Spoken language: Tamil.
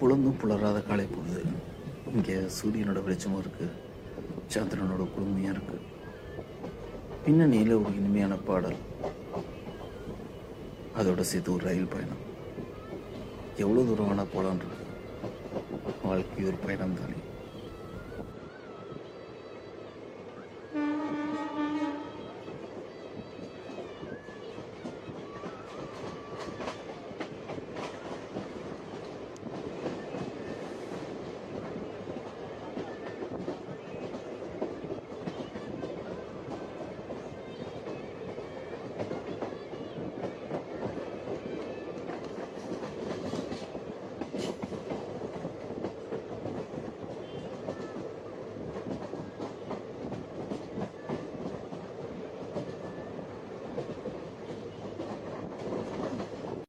புலந்தும் புலராத காலை பொழுது இங்கே சூரியனோட வெளிச்சமும் இருக்குது சந்திரனோட குளுமையாக இருக்குது பின்னணியில் ஒரு இனிமையான பாடல். அதோட சேர்த்து ஒரு ரயில் பயணம். எவ்வளோ தூரம் வேணால் போகலான் இருக்கு. வாழ்க்கை ஒரு பயணம் தானே.